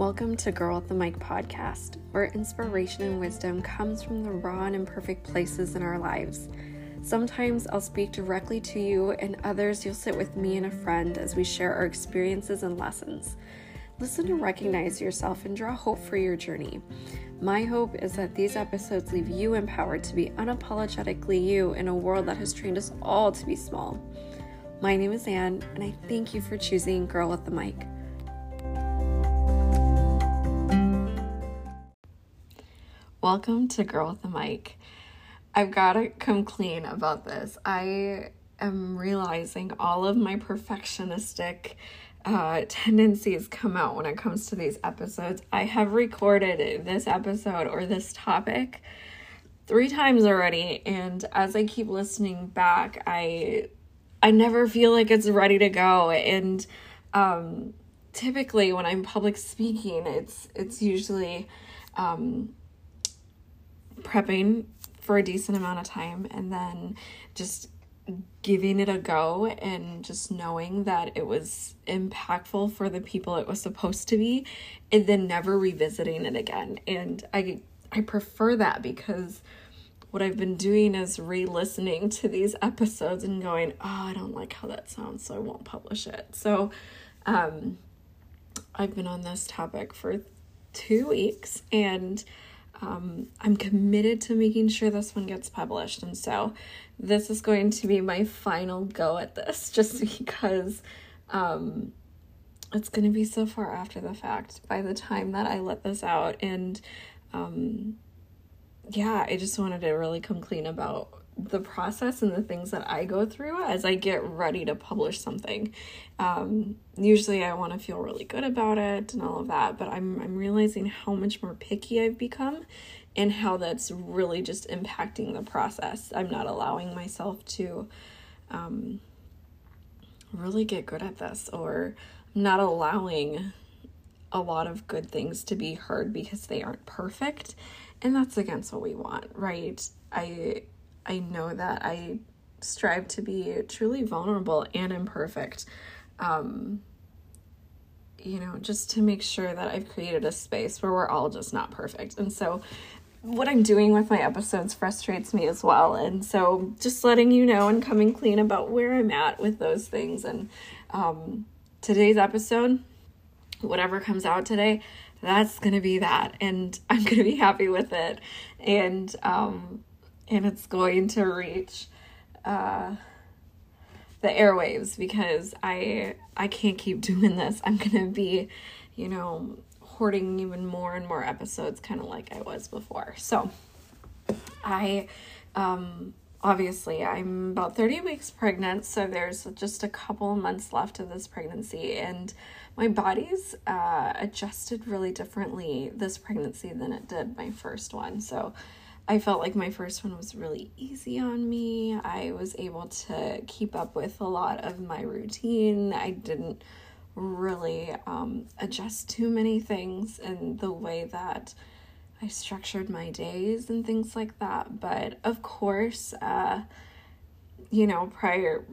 Welcome to Girl with the Mic podcast, where inspiration and wisdom comes from the raw and imperfect places in our lives. Sometimes I'll speak directly to you, and others you'll sit with me and a friend as we share our experiences and lessons. Listen to recognize yourself and draw hope for your journey. My hope is that these episodes leave you empowered to be unapologetically you in a world that has trained us all to be small. My name is Anne, and I thank you for choosing Girl with the Mic. Welcome to Girl with the Mic. I've got to come clean about this. I am realizing all of my perfectionistic uh, tendencies come out when it comes to these episodes. I have recorded this episode or this topic three times already, and as I keep listening back, I I never feel like it's ready to go. And um, typically, when I'm public speaking, it's it's usually um, prepping for a decent amount of time and then just giving it a go and just knowing that it was impactful for the people it was supposed to be and then never revisiting it again. And i i prefer that because what i've been doing is re-listening to these episodes and going oh i don't like how that sounds so i won't publish it. So um i've been on this topic for two weeks and um, I'm committed to making sure this one gets published. And so this is going to be my final go at this just because um, it's going to be so far after the fact by the time that I let this out. And um, yeah, I just wanted to really come clean about the process and the things that I go through as I get ready to publish something. Um, usually I want to feel really good about it and all of that, but I'm I'm realizing how much more picky I've become and how that's really just impacting the process. I'm not allowing myself to um, really get good at this or not allowing a lot of good things to be heard because they aren't perfect and that's against what we want, right? I I know that I strive to be truly vulnerable and imperfect. Um, you know, just to make sure that I've created a space where we're all just not perfect. And so, what I'm doing with my episodes frustrates me as well. And so, just letting you know and coming clean about where I'm at with those things. And um, today's episode, whatever comes out today, that's going to be that. And I'm going to be happy with it. And, um, and it's going to reach uh, the airwaves because I I can't keep doing this. I'm gonna be, you know, hoarding even more and more episodes, kind of like I was before. So, I um, obviously I'm about 30 weeks pregnant, so there's just a couple months left of this pregnancy, and my body's uh, adjusted really differently this pregnancy than it did my first one. So I felt like my first one was really easy on me. I was able to keep up with a lot of my routine. I didn't really um, adjust too many things in the way that I structured my days and things like that. But of course, uh, you know, prior,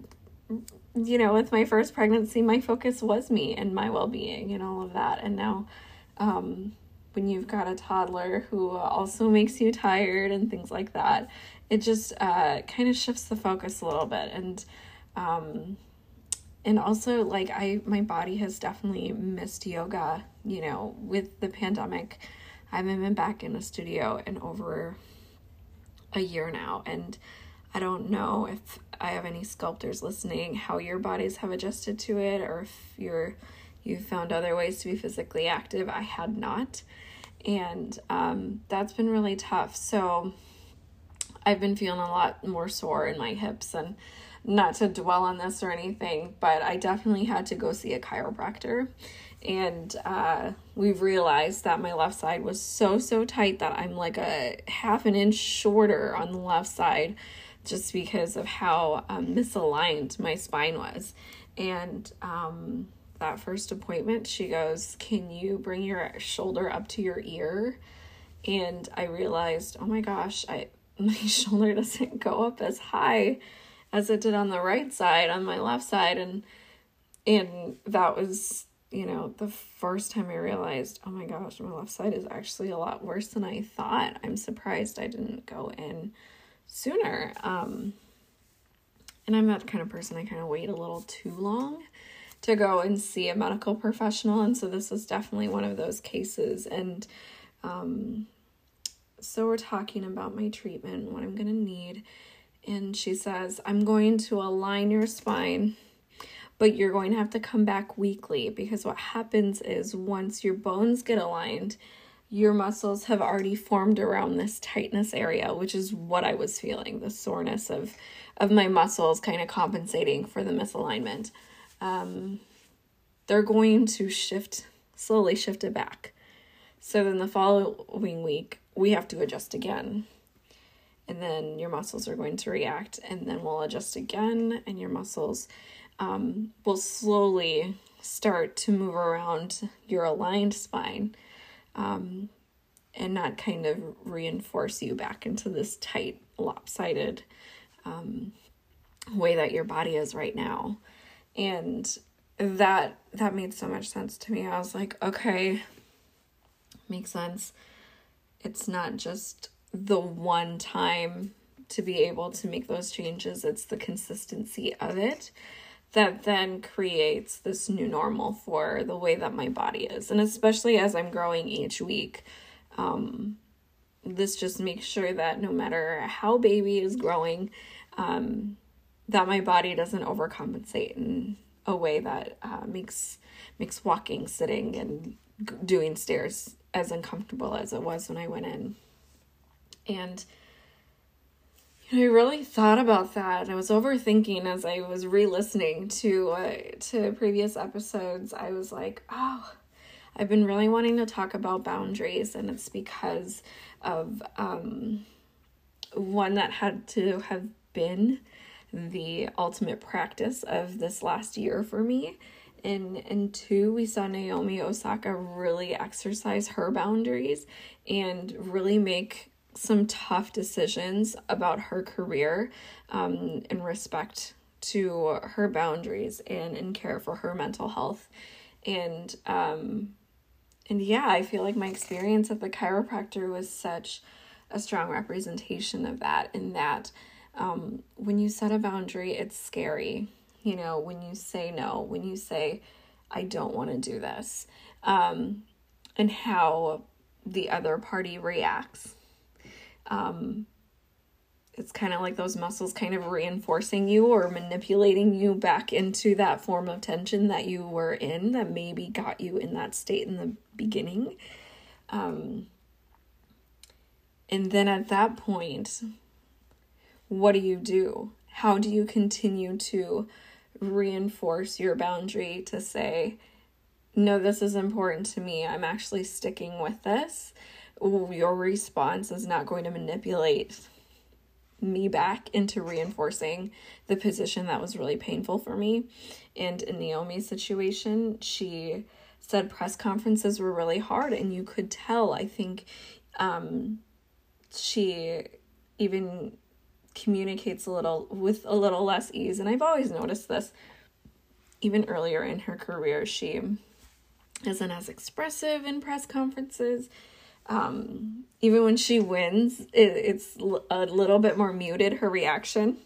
you know, with my first pregnancy, my focus was me and my well being and all of that. And now, um, when you've got a toddler who also makes you tired and things like that. It just uh, kind of shifts the focus a little bit and um, and also like I my body has definitely missed yoga, you know, with the pandemic. I haven't been back in a studio in over a year now and I don't know if I have any sculptors listening how your bodies have adjusted to it or if you're you've found other ways to be physically active. I had not and um, that's been really tough. So I've been feeling a lot more sore in my hips and not to dwell on this or anything, but I definitely had to go see a chiropractor. And uh, we've realized that my left side was so, so tight that I'm like a half an inch shorter on the left side just because of how um, misaligned my spine was. And um, that first appointment, she goes, Can you bring your shoulder up to your ear? And I realized, oh my gosh, I my shoulder doesn't go up as high as it did on the right side, on my left side, and and that was you know, the first time I realized, oh my gosh, my left side is actually a lot worse than I thought. I'm surprised I didn't go in sooner. Um, and I'm that kind of person, I kind of wait a little too long to go and see a medical professional. And so this was definitely one of those cases. And um, so we're talking about my treatment, what I'm going to need. And she says, I'm going to align your spine but you're going to have to come back weekly because what happens is once your bones get aligned, your muscles have already formed around this tightness area, which is what I was feeling the soreness of, of my muscles kind of compensating for the misalignment. Um, they're going to shift, slowly shift it back. So then the following week, we have to adjust again. And then your muscles are going to react, and then we'll adjust again, and your muscles um, will slowly start to move around your aligned spine um, and not kind of reinforce you back into this tight, lopsided um, way that your body is right now. And that that made so much sense to me. I was like, okay, makes sense. It's not just the one time to be able to make those changes, it's the consistency of it that then creates this new normal for the way that my body is. And especially as I'm growing each week, um, this just makes sure that no matter how baby is growing, um, that my body doesn't overcompensate in a way that uh, makes makes walking, sitting, and doing stairs as uncomfortable as it was when I went in. And I really thought about that. I was overthinking as I was re-listening to uh, to previous episodes. I was like, "Oh, I've been really wanting to talk about boundaries, and it's because of um, one that had to have been the ultimate practice of this last year for me." And, and two, we saw Naomi Osaka really exercise her boundaries and really make some tough decisions about her career um, in respect to her boundaries and in care for her mental health and um and yeah i feel like my experience at the chiropractor was such a strong representation of that in that um when you set a boundary it's scary you know when you say no when you say i don't want to do this um and how the other party reacts um, it's kind of like those muscles kind of reinforcing you or manipulating you back into that form of tension that you were in that maybe got you in that state in the beginning. Um, and then at that point, what do you do? How do you continue to reinforce your boundary to say, no, this is important to me. I'm actually sticking with this your response is not going to manipulate me back into reinforcing the position that was really painful for me. And in Naomi's situation, she said press conferences were really hard, and you could tell. I think um, she even communicates a little with a little less ease. And I've always noticed this even earlier in her career. She isn't as expressive in press conferences um, even when she wins, it, it's a little bit more muted, her reaction.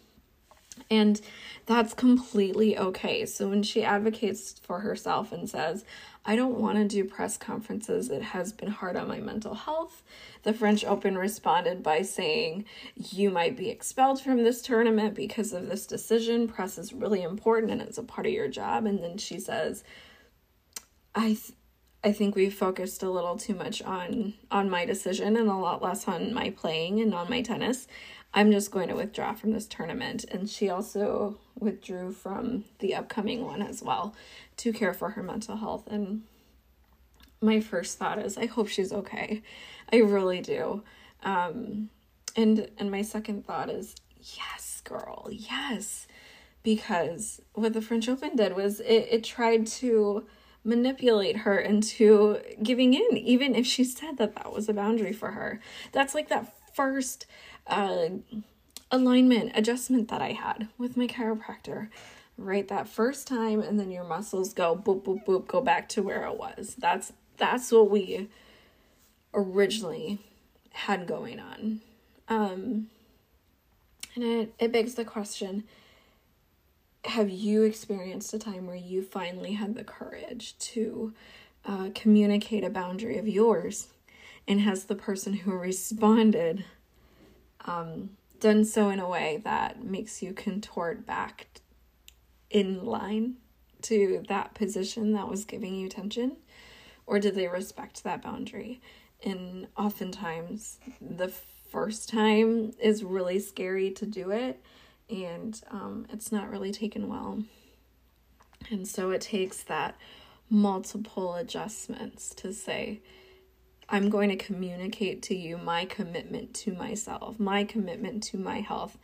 And that's completely okay. So when she advocates for herself and says, I don't want to do press conferences, it has been hard on my mental health. The French Open responded by saying, You might be expelled from this tournament because of this decision. Press is really important and it's a part of your job. And then she says, I th- I think we focused a little too much on on my decision and a lot less on my playing and on my tennis. I'm just going to withdraw from this tournament. And she also withdrew from the upcoming one as well to care for her mental health. And my first thought is, I hope she's okay. I really do. Um, and and my second thought is, yes, girl, yes, because what the French Open did was it it tried to manipulate her into giving in, even if she said that that was a boundary for her. That's like that first uh, alignment adjustment that I had with my chiropractor. right that first time and then your muscles go boop boop boop go back to where it was that's that's what we originally had going on um and it it begs the question have you experienced a time where you finally had the courage to uh, communicate a boundary of yours and has the person who responded um, done so in a way that makes you contort back in line to that position that was giving you tension? Or did they respect that boundary? And oftentimes, the first time is really scary to do it, and um, it's not really taken well. And so it takes that multiple adjustments to say, I'm going to communicate to you my commitment to myself, my commitment to my health,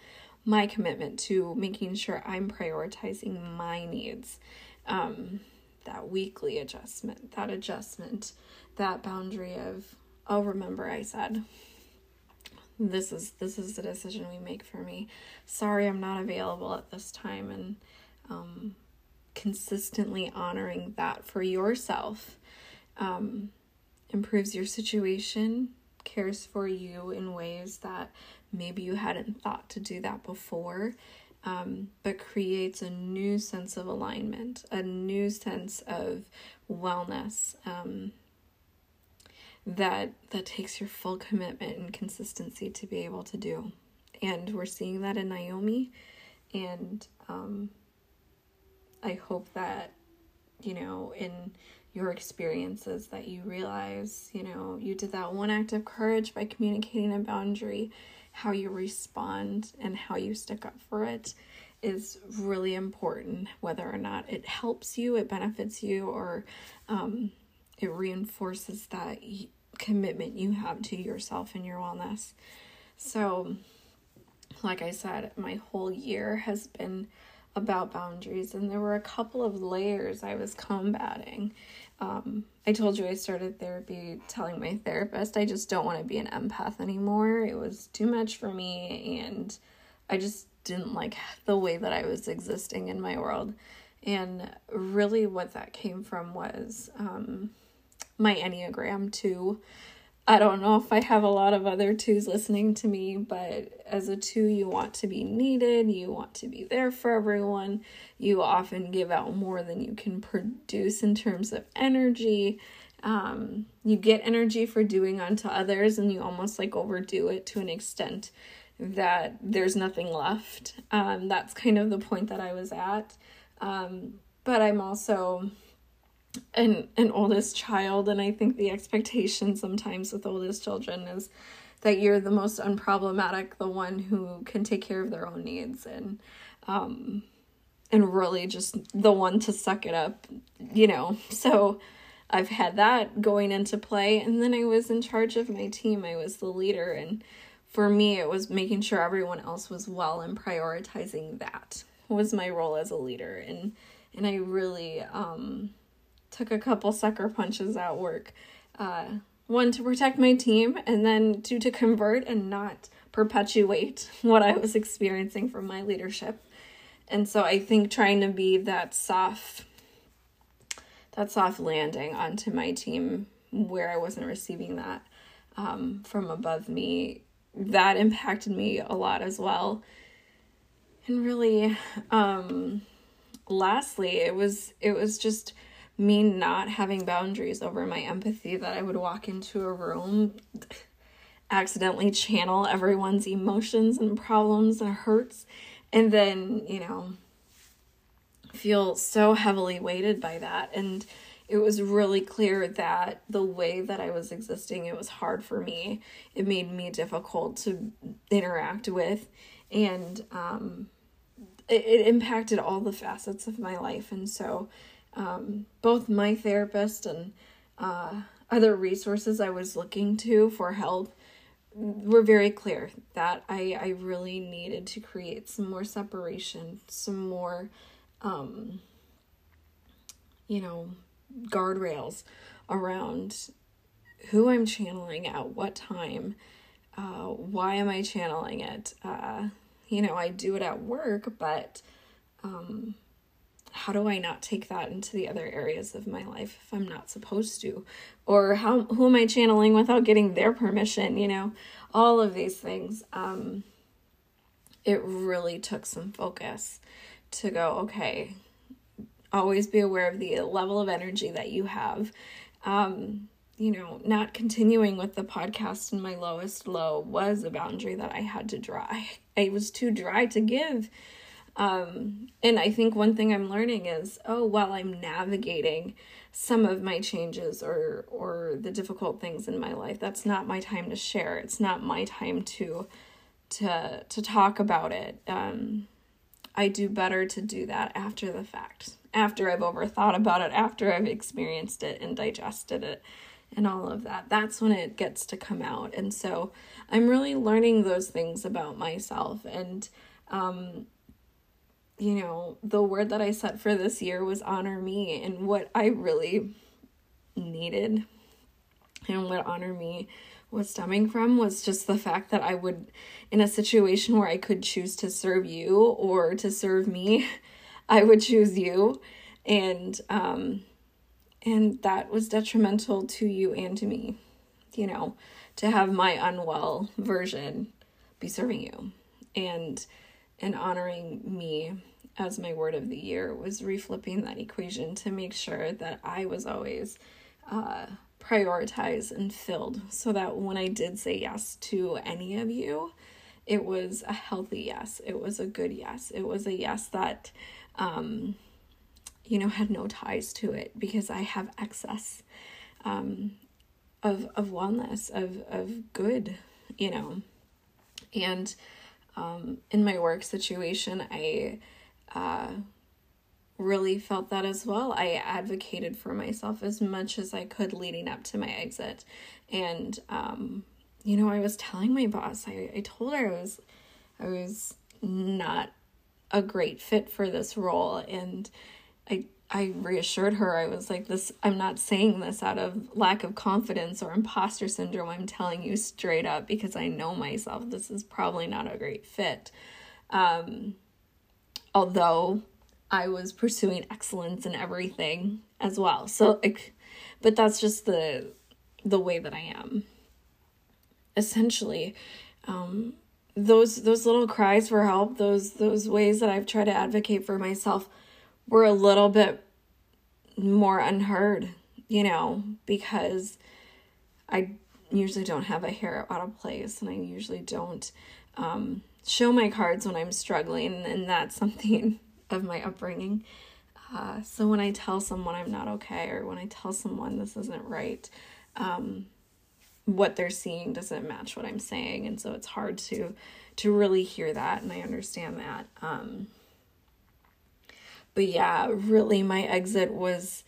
my commitment to making sure I'm prioritizing my needs. Um, that weekly adjustment, that adjustment, that boundary of, oh, remember I said this is this is the decision we make for me. Sorry, I'm not available at this time, and um, consistently honoring that for yourself um, improves your situation, cares for you in ways that maybe you hadn't thought to do that before, um, but creates a new sense of alignment, a new sense of wellness um, that that takes your full commitment and consistency to be able to do. And we're seeing that in Naomi, and um, I hope that you know in your experiences that you realize, you know, you did that one act of courage by communicating a boundary, how you respond and how you stick up for it is really important, whether or not it helps you, it benefits you, or um, it reinforces that commitment you have to yourself and your wellness. So, like I said, my whole year has been about boundaries, and there were a couple of layers I was combating. Um, I told you I started therapy telling my therapist I just don't want to be an empath anymore. It was too much for me, and I just didn't like the way that I was existing in my world. And really, what that came from was um, my Enneagram 2. I don't know if I have a lot of other twos listening to me, but as a two, you want to be needed, you want to be there for everyone. You often give out more than you can produce in terms of energy. Um, you get energy for doing unto others, and you almost like overdo it to an extent that there's nothing left. Um, that's kind of the point that I was at. Um, but I'm also an an oldest child and I think the expectation sometimes with oldest children is that you're the most unproblematic, the one who can take care of their own needs and um and really just the one to suck it up, you know. So I've had that going into play and then I was in charge of my team. I was the leader and for me it was making sure everyone else was well and prioritizing that was my role as a leader and and I really um took a couple sucker punches at work. Uh, one to protect my team, and then two to convert and not perpetuate what I was experiencing from my leadership. And so I think trying to be that soft, that soft landing onto my team where I wasn't receiving that um, from above me, that impacted me a lot as well. And really, um, lastly, it was it was just me not having boundaries over my empathy that I would walk into a room accidentally channel everyone's emotions and problems and hurts and then, you know, feel so heavily weighted by that and it was really clear that the way that I was existing, it was hard for me. It made me difficult to interact with, and um, it, it impacted all the facets of my life. And so, um, both my therapist and uh, other resources I was looking to for help were very clear that I, I really needed to create some more separation, some more, um, you know, guardrails around who I'm channeling at what time, uh, why am I channeling it. Uh, you know, I do it at work, but um, how do I not take that into the other areas of my life if I'm not supposed to? Or how who am I channeling without getting their permission, you know? All of these things. Um it really took some focus to go, okay, always be aware of the level of energy that you have. Um, you know, not continuing with the podcast in my lowest low was a boundary that I had to dry. It was too dry to give. Um, and I think one thing I'm learning is, oh, while I'm navigating some of my changes or or the difficult things in my life, that's not my time to share. It's not my time to to to talk about it. Um, I do better to do that after the fact, after I've overthought about it, after I've experienced it and digested it and all of that. That's when it gets to come out. And so I'm really learning those things about myself. And, um, you know, the word that I set for this year was honor me. And what I really needed and what honor me was stemming from was just the fact that I would, in a situation where I could choose to serve you or to serve me, I would choose you. And, um, and that was detrimental to you and to me, you know, to have my unwell version be serving you. And, and honoring me as my word of the year was reflipping that equation to make sure that I was always, uh, prioritized and filled so that when I did say yes to any of you, it was a healthy yes. It was a good yes. It was a yes that, um, you know, had no ties to it because I have excess um, of of wellness, of of good, you know. And um, in my work situation, I uh, really felt that as well. I advocated for myself as much as I could leading up to my exit. And um, you know, I was telling my boss, I, I told her I was I was not a great fit for this role and I I reassured her I was like this I'm not saying this out of lack of confidence or imposter syndrome. I'm telling you straight up because I know myself this is probably not a great fit. Um although I was pursuing excellence in everything as well. So like but that's just the the way that I am. Essentially, um those those little cries for help, those those ways that I've tried to advocate for myself were a little bit more unheard, you know, because I usually don't have a hair out of place and I usually don't um, show my cards when I'm struggling, and that's something of my upbringing. Uh, so when I tell someone I'm not okay, or when I tell someone this isn't right, um, what they're seeing doesn't match what I'm saying, and so it's hard to to really hear that, and I understand that. Um, but yeah, really, my exit was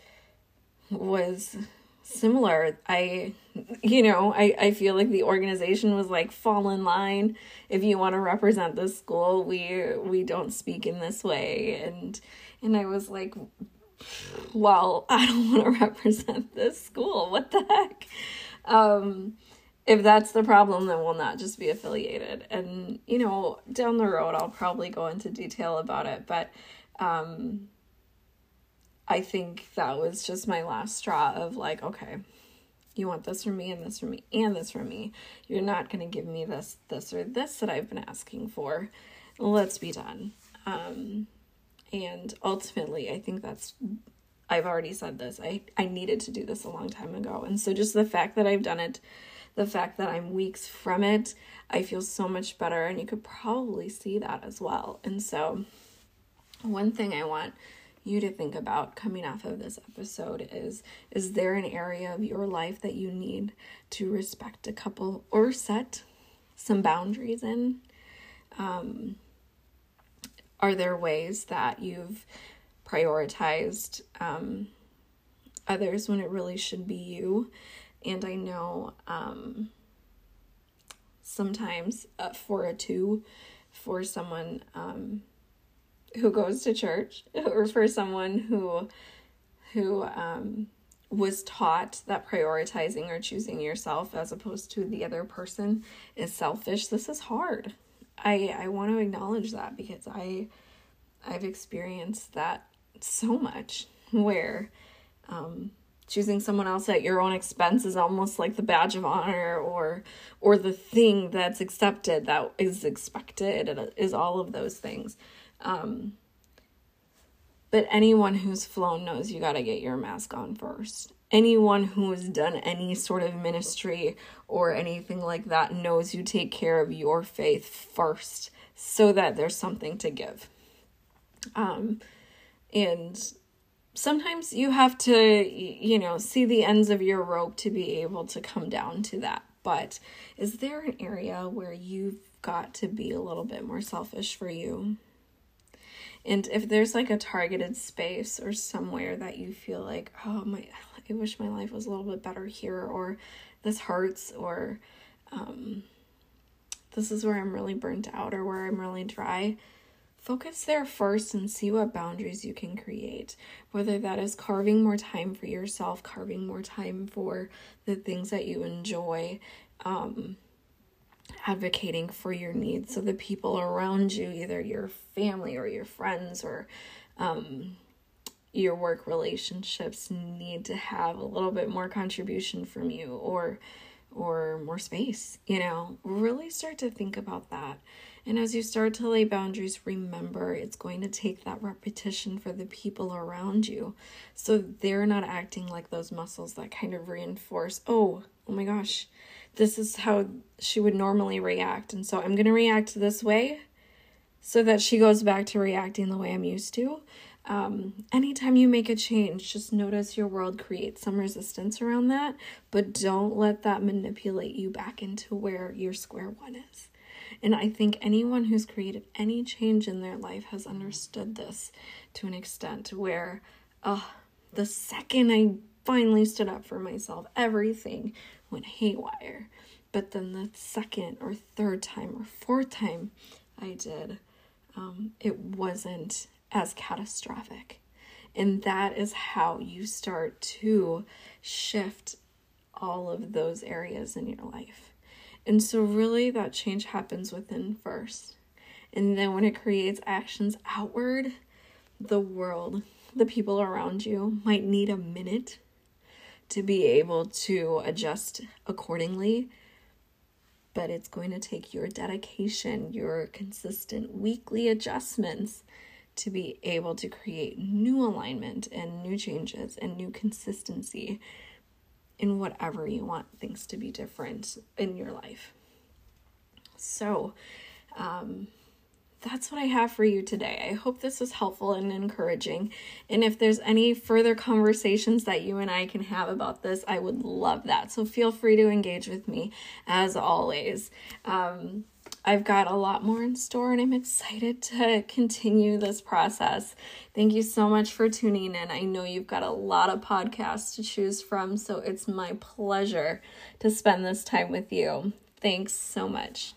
was similar. I, you know, I, I feel like the organization was like fall in line. If you want to represent this school, we we don't speak in this way. And and I was like, well, I don't want to represent this school. What the heck? Um, if that's the problem, then we'll not just be affiliated. And you know, down the road, I'll probably go into detail about it, but. Um, I think that was just my last straw of like, okay, you want this from me and this from me and this from me. You're not going to give me this, this, or this that I've been asking for. Let's be done. Um, and ultimately, I think that's, I've already said this. I, I needed to do this a long time ago. And so just the fact that I've done it, the fact that I'm weeks from it, I feel so much better. And you could probably see that as well. And so, one thing I want you to think about coming off of this episode is is there an area of your life that you need to respect a couple or set some boundaries in? Um, are there ways that you've prioritized um, others when it really should be you? And i know um, sometimes uh, for a two for someone um, who goes to church or for someone who who um, was taught that prioritizing or choosing yourself as opposed to the other person is selfish this is hard. I i want to acknowledge that because i i've experienced that so much where um, choosing someone else at your own expense is almost like the badge of honor or or the thing that's accepted that is expected is all of those things um, but anyone who's flown knows you got to get your mask on first anyone who has done any sort of ministry or anything like that knows you take care of your faith first so that there's something to give um, and sometimes you have to, you know, see the ends of your rope to be able to come down to that. But is there an area where you've got to be a little bit more selfish for you? And if there's like a targeted space or somewhere that you feel like, oh my, I wish my life was a little bit better here, or this hurts, or um, this is where I'm really burnt out, or where I'm really dry, focus there first and see what boundaries you can create. Whether that is carving more time for yourself, carving more time for the things that you enjoy, um, advocating for your needs. So the people around you, either your family or your friends or um, your work relationships, need to have a little bit more contribution from you or or more space. You know, really start to think about that and as you start to lay boundaries, remember it's going to take that repetition for the people around you. So they're not acting like those muscles that kind of reinforce, oh, oh my gosh, this is how she would normally react. And so I'm going to react this way so that she goes back to reacting the way I'm used to. Um, anytime you make a change, just notice your world creates some resistance around that, but don't let that manipulate you back into where your square one is. And I think anyone who's created any change in their life has understood this to an extent where, uh, the second I finally stood up for myself, everything went haywire. But then the second or third time or fourth time I did, um, it wasn't as catastrophic. And that is how you start to shift all of those areas in your life. And so, really, that change happens within first. And then, when it creates actions outward, the world, the people around you might need a minute to be able to adjust accordingly. But it's going to take your dedication, your consistent weekly adjustments to be able to create new alignment and new changes and new consistency in whatever you want things to be different in your life. So, um, that's what I have for you today. I hope this was helpful and encouraging. And if there's any further conversations that you and I can have about this, I would love that. So feel free to engage with me as always. Um, I've got a lot more in store and I'm excited to continue this process. Thank you so much for tuning in. I know you've got a lot of podcasts to choose from, so it's my pleasure to spend this time with you. Thanks so much.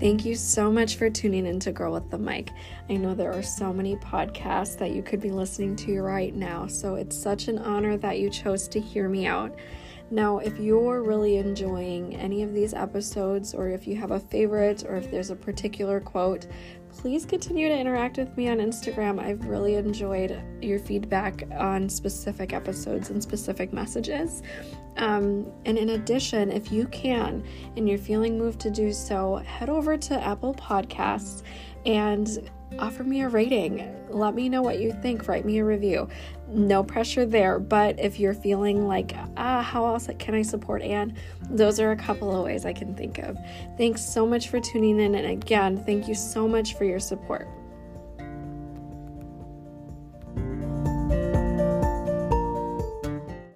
Thank you so much for tuning in to Girl with the Mic. I know there are so many podcasts that you could be listening to right now, so it's such an honor that you chose to hear me out. Now, if you're really enjoying any of these episodes, or if you have a favorite, or if there's a particular quote, please continue to interact with me on Instagram. I've really enjoyed your feedback on specific episodes and specific messages. Um, and in addition, if you can and you're feeling moved to do so, head over to Apple Podcasts and offer me a rating. Let me know what you think. Write me a review. No pressure there, but if you're feeling like, ah, how else can I support Anne? Those are a couple of ways I can think of. Thanks so much for tuning in. And again, thank you so much for your support.